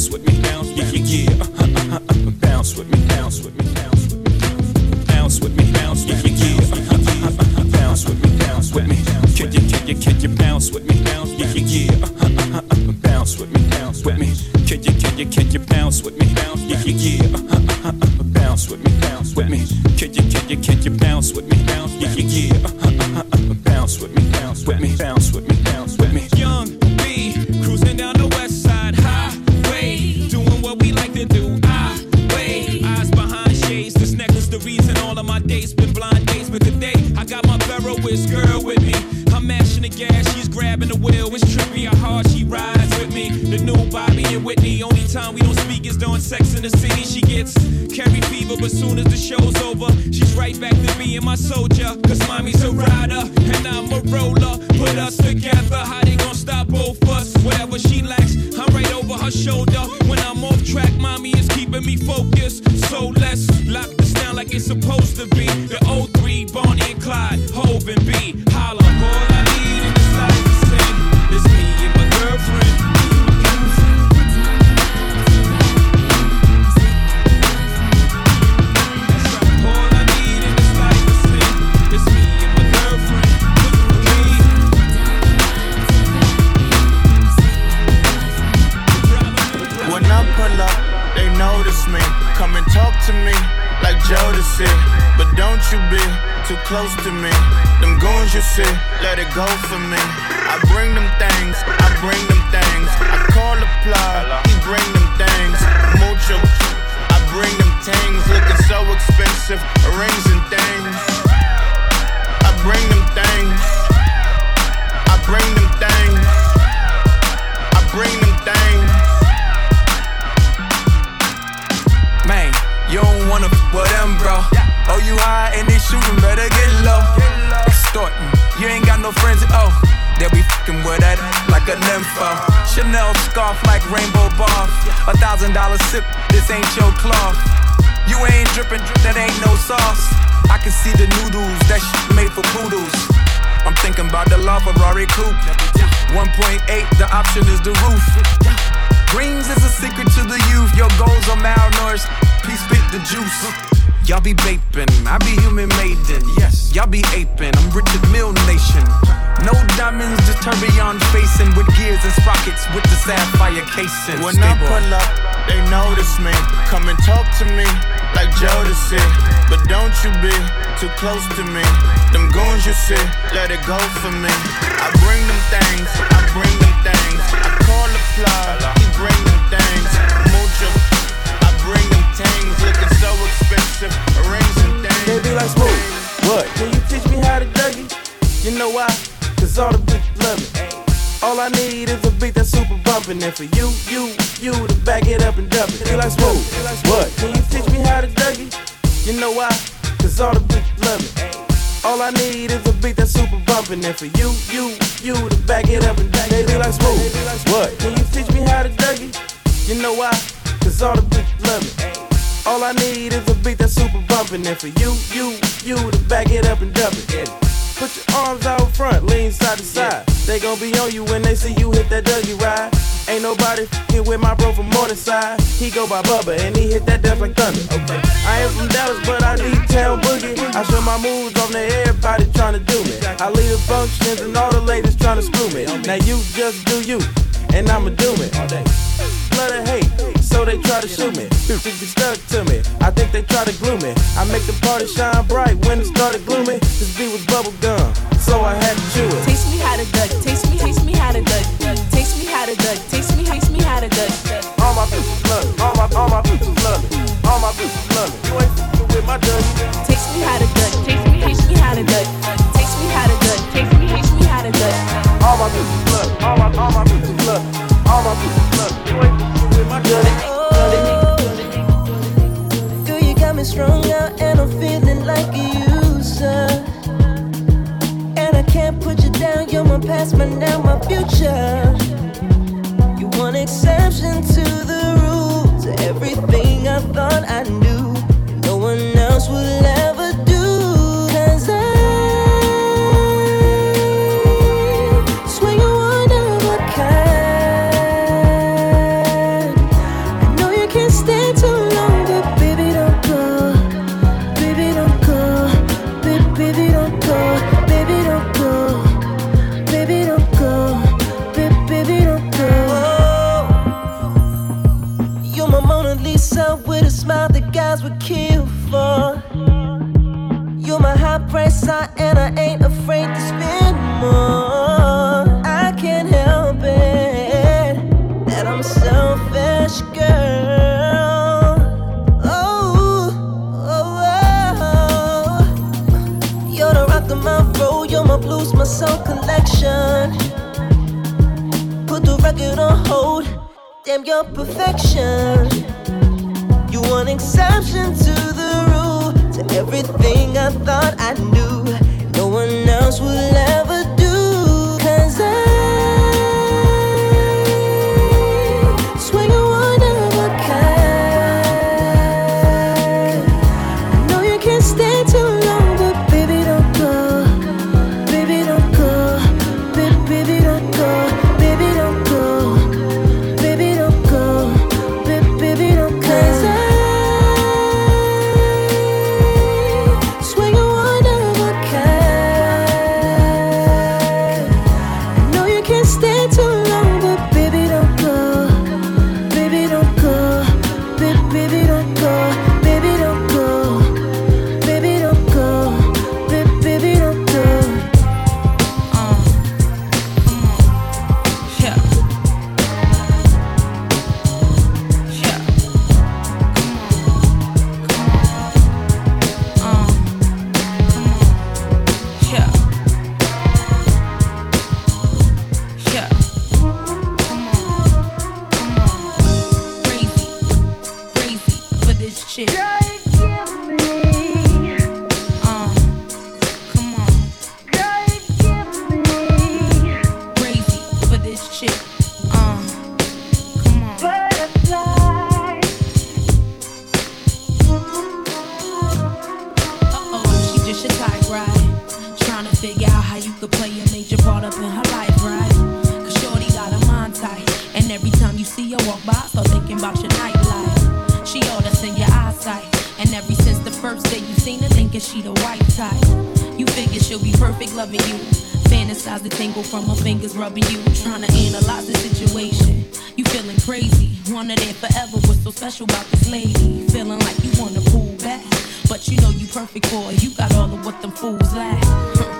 bounce with me, She gets carry fever, but soon as the show's over, she's right back to being my soldier. Cause mommy's a rider and I'm a roller. Put us together, how they gon' stop both us? Whatever she lacks, I'm right over her shoulder. When I'm off track, mommy is keeping me focused. So let's lock this down like it's supposed to be. The 03, Bonnie and Clyde, Hove and B. Holla, Jodeci. But don't you be too close to me. Them goons you see, let it go for me. I bring them things, I bring them things. I call the plug, he bring them things. Mucho, I bring them things. Looking so expensive, rings and things. I bring them things. I bring them things. I bring them bro. Oh, you high and they shooting, better get low. Extorting, you ain't got no friends all. They be fucking with that like a nympho. Chanel scarf like rainbow bar. A thousand dollar sip, this ain't your cloth. You ain't dripping, that ain't no sauce. I can see the noodles, that shit made for poodles. I'm thinking about the LaFerrari coupe. 1.8, the option is the roof. Greens is a secret to the youth. Your goals are malnourished. Please spit the juice. Y'all be vaping, I be human maiden. Yes, y'all be aping. I'm Richard Mille Nation. No diamonds, just tourbillon facing with gears and sprockets with the sapphire casing. When I pull up, they notice me. Come and talk to me like Jodeci. But don't you be too close to me. Them goons you see, let it go for me. I bring them things, I bring them things. I call the plug, like smooth. What? Can you teach me how to dougie? You know why? Cause all the bitches love me. All I need is a beat that's super bumpin'. And for you, you, you to back it up and dump it. You like smooth? What? Can you teach me how to dougie? You know why? Cause all the bitches love me. All I need is a beat that's super bumpin'. And for you, you, you to back it up and dump it. Be like smooth. What? Can you teach me how to dougie? You know why? Cause all the bitches love me. All I need is a beat that's super bumpin'. And for you, you, you to back it up and dump it. Put your arms out front, lean side to side. They gon' be on you when they see you hit that Dougie ride. Ain't nobody f***ing with my bro from Morningside. He go by Bubba and he hit that death like thunder. Okay. I ain't from Dallas, but I need town boogie. I show my moves on to everybody tryna do me. I lead the functions and all the ladies tryna screw me. Now you just do you, and I'ma do it. Blood and hate, know they try to shoot me. Think they stuck to me. I think they try to glue me. I make the party shine bright when it started glooming. This beat was bubble gum, so I had to chew it. Taste me how to duck. Taste me, taste me how to duck. Taste me how to duck. Taste me, taste me how to duck. All my bitches love me. All my, all my bitches love me. All my bitches love me. You ain't fucking with my duck. Taste me how to duck. Taste me, taste me how to duck. Taste me how to duck. Taste me, taste me how to duck. All my bitches love me. All my, all my bitches love me. All my bitches past, but now my future. love with a smile that guys would kill for. You're my high price, I, and I ain't afraid to spend more. I can't help it that I'm selfish girl. blues, my soul collection. Put the record on hold, damn your perfection one exception to the rule, to everything I thought I knew. No one else will ever do, cause I swing a one of a kind. I know you can't stay too what them fools lack.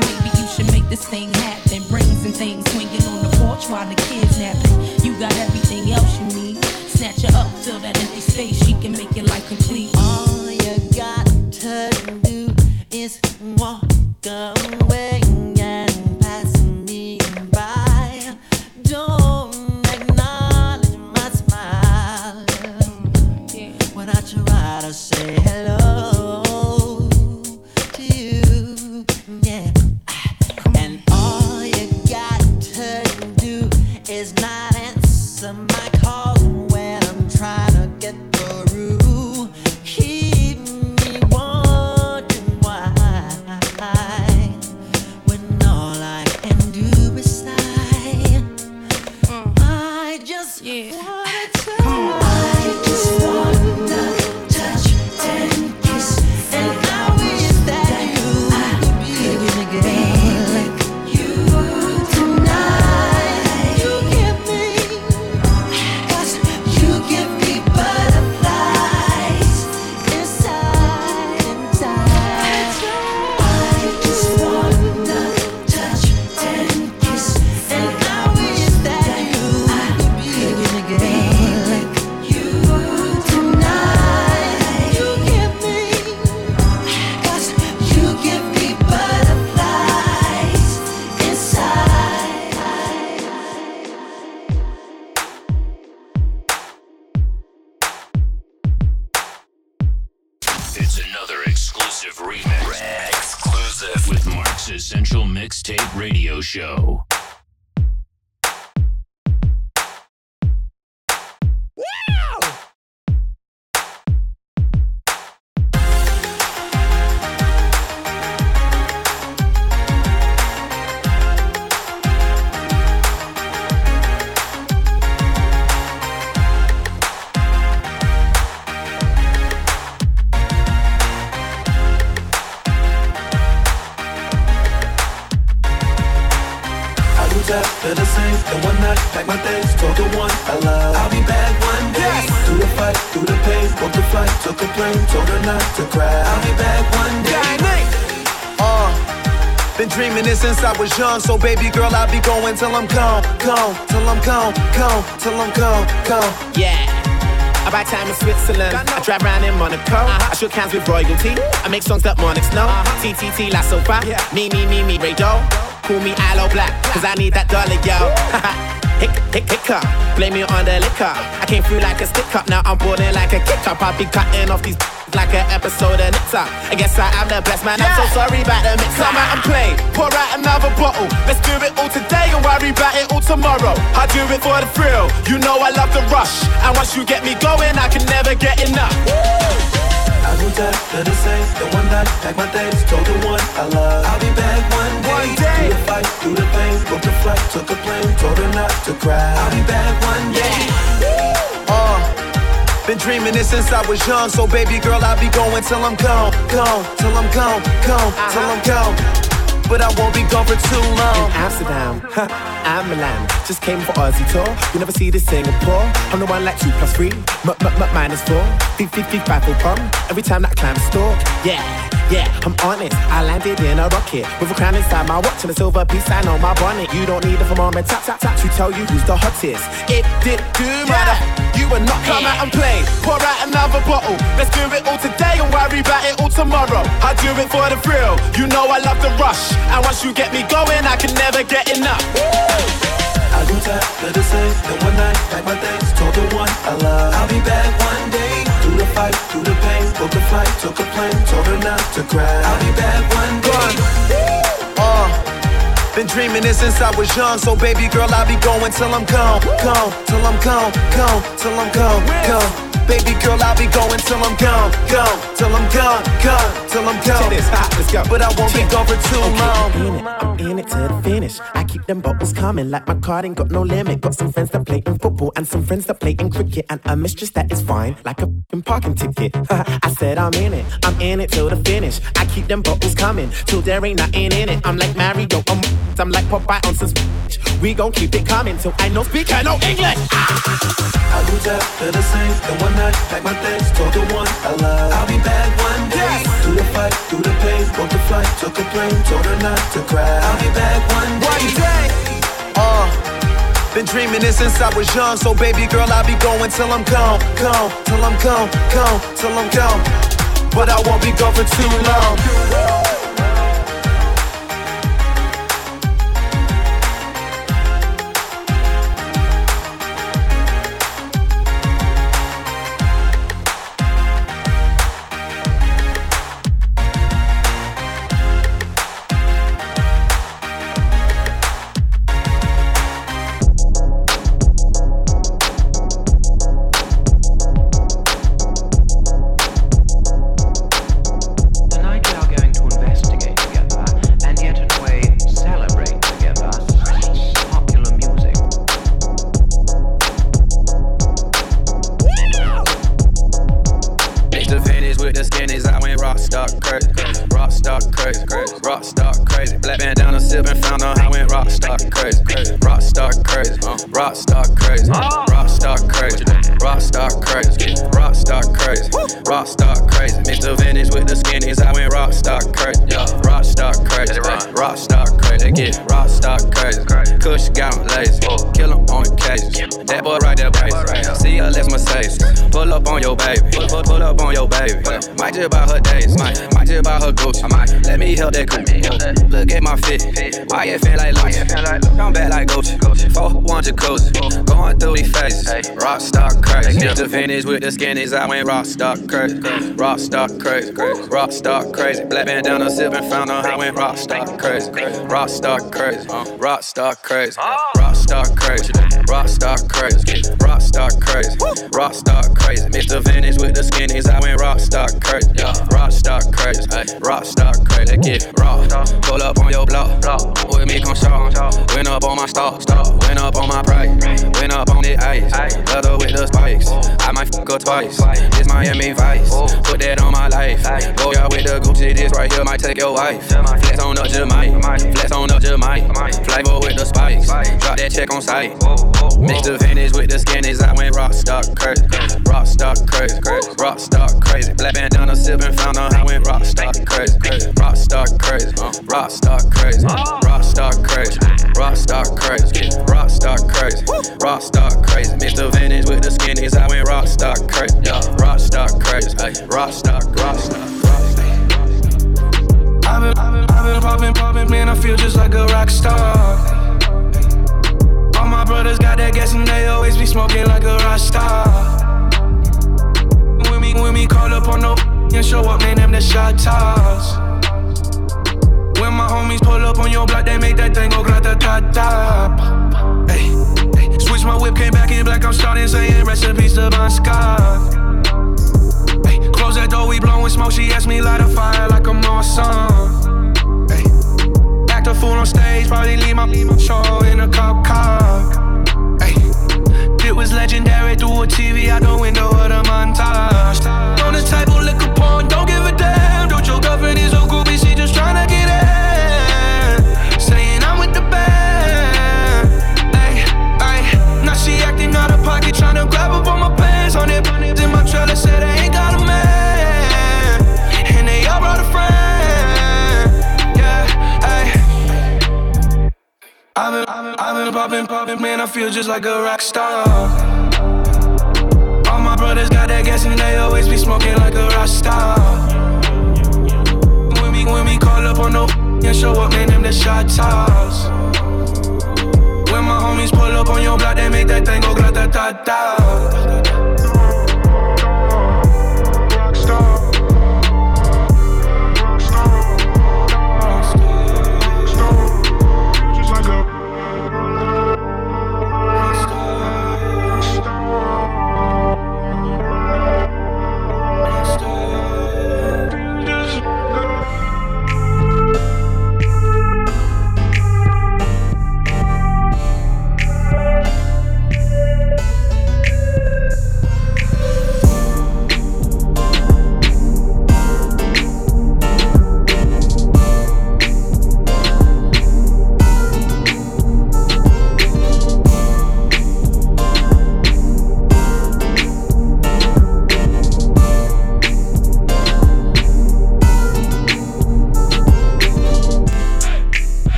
Maybe you should make this thing happen. Brains and things swinging on the porch while the kids napping. You got everything else you need. Snatch her up fill that empty space. She can make your life complete. All you got to do is walk away. Mark's Essential Mixtape Radio Show. Was young, so baby girl, I'll be going till I'm gone, gone, till I'm gone, gone, till I'm gone, gone. Yeah. I buy time in Switzerland. I drive around in Monaco. Uh-huh. I shook hands with royalty. I make songs that monarchs know. Uh-huh. TTT La Sofa. Me, me, me, me, Ray Doe. Call me Aloe Blacc, cause I need that dollar, yo. Hick, hick, hiccup. Blame me on the liquor. I came through like a stick up, now I'm boarding like a kick up. I'll be cutting off these like an episode of Nip/Tuck. I guess I am the best man. I'm so sorry about the mix. Come out and play, pour out another bottle. Let's do it all today and worry about it all tomorrow. I do it for the thrill. You know I love the rush. And once you get me going, I can never get enough. I go back to the same, the one night, pack my things, told the one I love. I'll be back one day. One day. Through the fight, through the pain, booked a flight, took a plane, told her not to cry. I'll be back one day. Uh, been dreaming this since I was young, so baby girl, I'll be going till I'm gone, gone, till I'm gone, gone, uh-huh. till I'm gone. But I won't be gone for too long. In Amsterdam, I'm Milan. Just came for Aussie tour. You never see this Singapore. I'm the one like two plus three, m m m minus four. Beep beep beep five come every time that climb store. Yeah, yeah, I'm honest. I landed in a rocket with a crown inside my watch and a silver peace sign on my bonnet. You don't need a thermometer tap tap tap to tell you who's the hottest. It did do matter. You will not come out and play. Pour out another bottle. Let's do it all today and worry about it all tomorrow. I do it for the thrill. You know I love the rush. And once you get me going, I can never get enough. I go back to the same, the one night, pack my things, told the one I love. I'll be back one day. Through the fight, through the pain, booked a flight, took a plane, told her not to cry. I'll be back one day. Uh, been dreaming this since I was young, so baby girl, I'll be going till I'm gone, gone, till I'm gone, gone, till I'm gone, gone. Baby girl, I'll be going till I'm gone, gone, till I'm gone, gone, till I'm gone. Check this, hot, let's go. But I won't be gone for too long. I'm in it, I'm in it to the finish. I keep them bottles coming like my card ain't got no limit. Got some friends that play in football and some friends that play in cricket. And a mistress that is fine, like a parking ticket. I said I'm in it, I'm in it till the finish. I keep them bottles coming till there ain't nothing in it. I'm like Mario, I'm, I'm like Popeye on some We gon' keep it coming till I no speak, I no English. I go back to the same, the one night, pack my things, told the one I love. I'll be back one day. Through the fight, through the pain, booked the flight, took a plane, told her not to cry. I'll be back one day. One day. Uh, been dreaming this since I was young, so baby girl, I'll be going till I'm gone, gone, till I'm gone, gone, till I'm gone. But I won't be gone for too long. Crazy. Crazy. Mr. Vintage with the skinnies, I went rock stock crazy. Yeah, rock stock crazy. Rock stock crazy. Get rock stock crazy. Kush got him lazy. Kill him on occasion. That boy right there, baby. See her, let's Mercedes. Pull up on your baby. Pull, pull, pull up on your baby. Might just buy her days. Might, might just buy her Gucci. Let me help that coupe. Look at my fit. Why it feel like Gucci? Come back like Gucci. Four one jacuzzi. Going through these phases. Rock stock crazy. The finish with the skinnies. I went rock stock crazy. Rock stock crazy. Rock stock crazy. Black bandana sipping. Found out I went rock stock crazy. Rock stock crazy. Rock stock crazy. Rock stock crazy. Rock stock crazy. Rock stock crazy. Rock stock crazy. Mr. Vintage with the skinnies. I went rock stock crazy. Rock stock crazy. Rock stock crazy. Get raw. Pull up on your block. Block, with me, come show. Went up on my stalk. Went up on my price. Went up on the ice. Leather with the spikes. I might fuck her twice. This Miami Vice. Put that on my life. Go out with the Gucci. This right here might take your wife. Flex on the Jamaica. Flex on the Jamaica. Flavor with the spikes. Drop that check on sight. Mix the vintage with the skinnies. I went rock stock crazy. Rock stock crazy. Rock stock crazy. Black bandana sipping. Found I went rock stock crazy. Rock stock crazy. Rock stock crazy. Rock stock crazy. Rock stock crazy. Stock crazy. Rock stock crazy. Mr. vintage with the skinnies. I went rock stock crazy. Rock stock crazy. Rock stock. Rock stock. I've been, I've been popping, popping, man. I feel just like a rock star. All my brothers got that gas and they always be smoking like a rock star. When me, when me call up on no and show up, man, them the shot toss. When my homies pull up on your block, they make that thing go grata ta ta. Switch my whip, came back in black. I'm starting saying rest in peace to my Scott. Close that door, we blowing smoke. She asked me light a fire like I'm awesome. Hey, act a fool on stage, probably leave my, show in a cop car. Hey, it was legendary through a TV out the window of the montage. On the table, liquor porn, don't give a damn. Don't your girlfriend is popping, popping, man. I feel just like a rock star. All my brothers got that gas and they always be smoking like a rock star. When we, when we call up on no and show up, man, them the shot toss. When my homies pull up on your block, they make that thing go grata ta ta.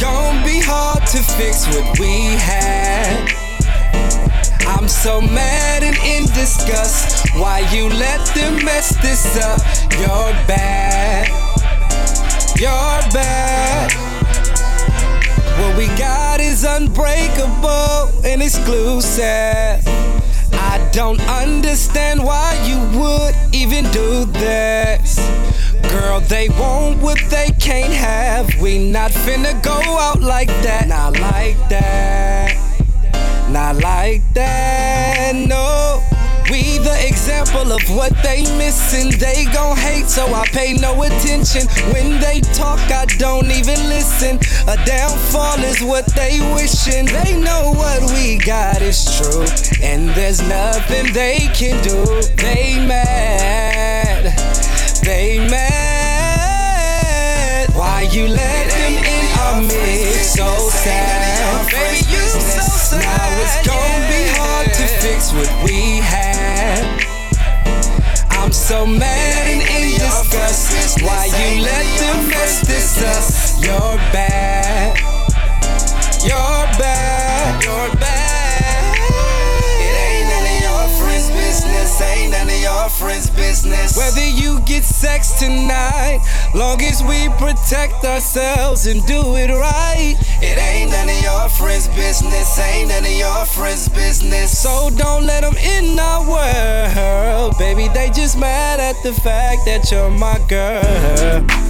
Gonna be hard to fix what we had. I'm so mad and in disgust. Why you let them mess this up? You're bad. You're bad. What we got is unbreakable and exclusive. I don't understand why you would even do this. Girl, they want what they can't have. We not finna go out like that. Not like that. Not like that. No. We the example of what they missing. They gon' hate, so I pay no attention. When they talk, I don't even listen. A downfall is what they wishing. They know what we got is true, and there's nothing they can do. They mad. They mad. You let them in our mix? So sad. Baby, you so sad. Now it's gonna be hard to fix what we had. I'm so mad and in disgust. Why you let them mess this up? You're bad. You're bad. You're bad. It ain't none of your friends' business. Ain't none of your friends' friend's business. Whether you get sex tonight, long as we protect ourselves and do it right. It ain't none of your friend's business, ain't none of your friend's business. So don't let them in our world. Baby, they just mad at the fact that you're my girl.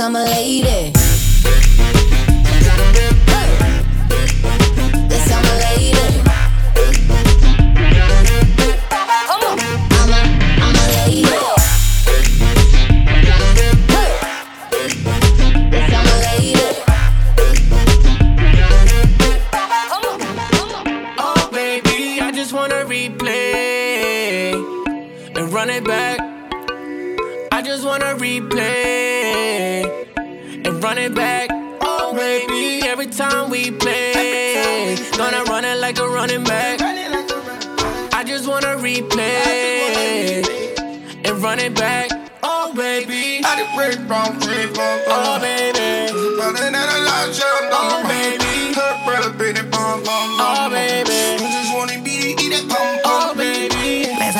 cause I'm a lady.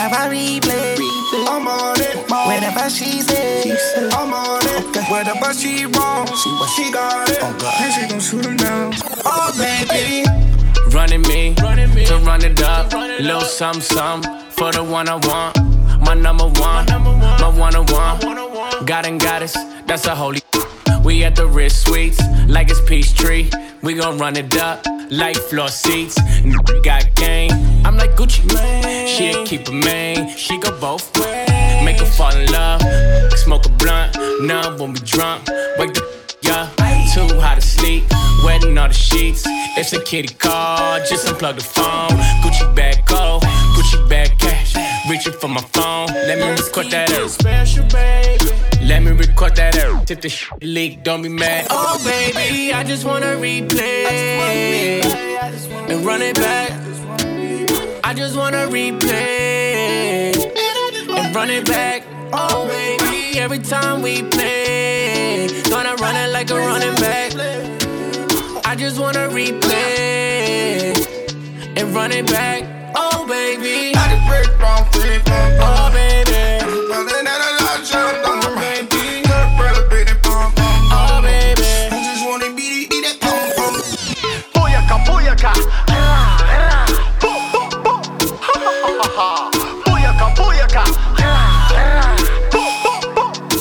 Have a replay. I'm on it. Whenever she said, I'm on it. Whatever she wants, she what she got it. Oh, and she gon' shoot him down. Oh, baby. Running me, to run it up. Little something, something for the one I want. My number one, my one on one. God and goddess, that's a holy. We at the wrist suites, like it's Peachtree. We gon' run it up, like floor seats. Got game, I'm like Gucci. She'll keep a main, she go both ways. Make her fall in love, smoke a blunt, none when we drunk. Wake the yeah, too hot to sleep, wetting all the sheets. It's a kitty call, just unplug the phone. Gucci bag go. Reaching for my phone, let me record that out. Special baby. Let me record that out. If the sh- leak, don't be mad. Oh baby, I just wanna replay and run it back. I just wanna replay and run it back. Oh, oh baby, every time we play, gonna run it like a running back. I just wanna replay and run it back. Baby, I just break from free from oh baby, Nothing that I love, jump on the baby. Her brother, baby, pom pom. oh baby. I just wanna it, beat that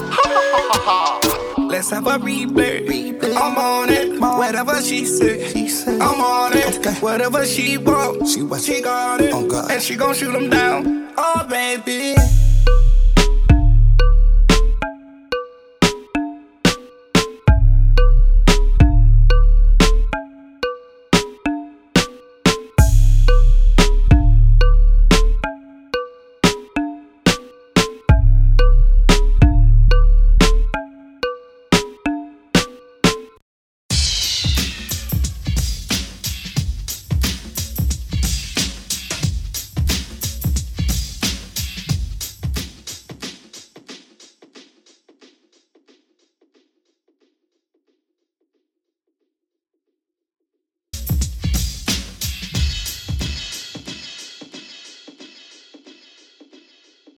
ha, ha, ha, ha. Let's have a replay. Whatever she said, I'm on it. Whatever she wants, she got it. And she gon' shoot him down. Oh, baby.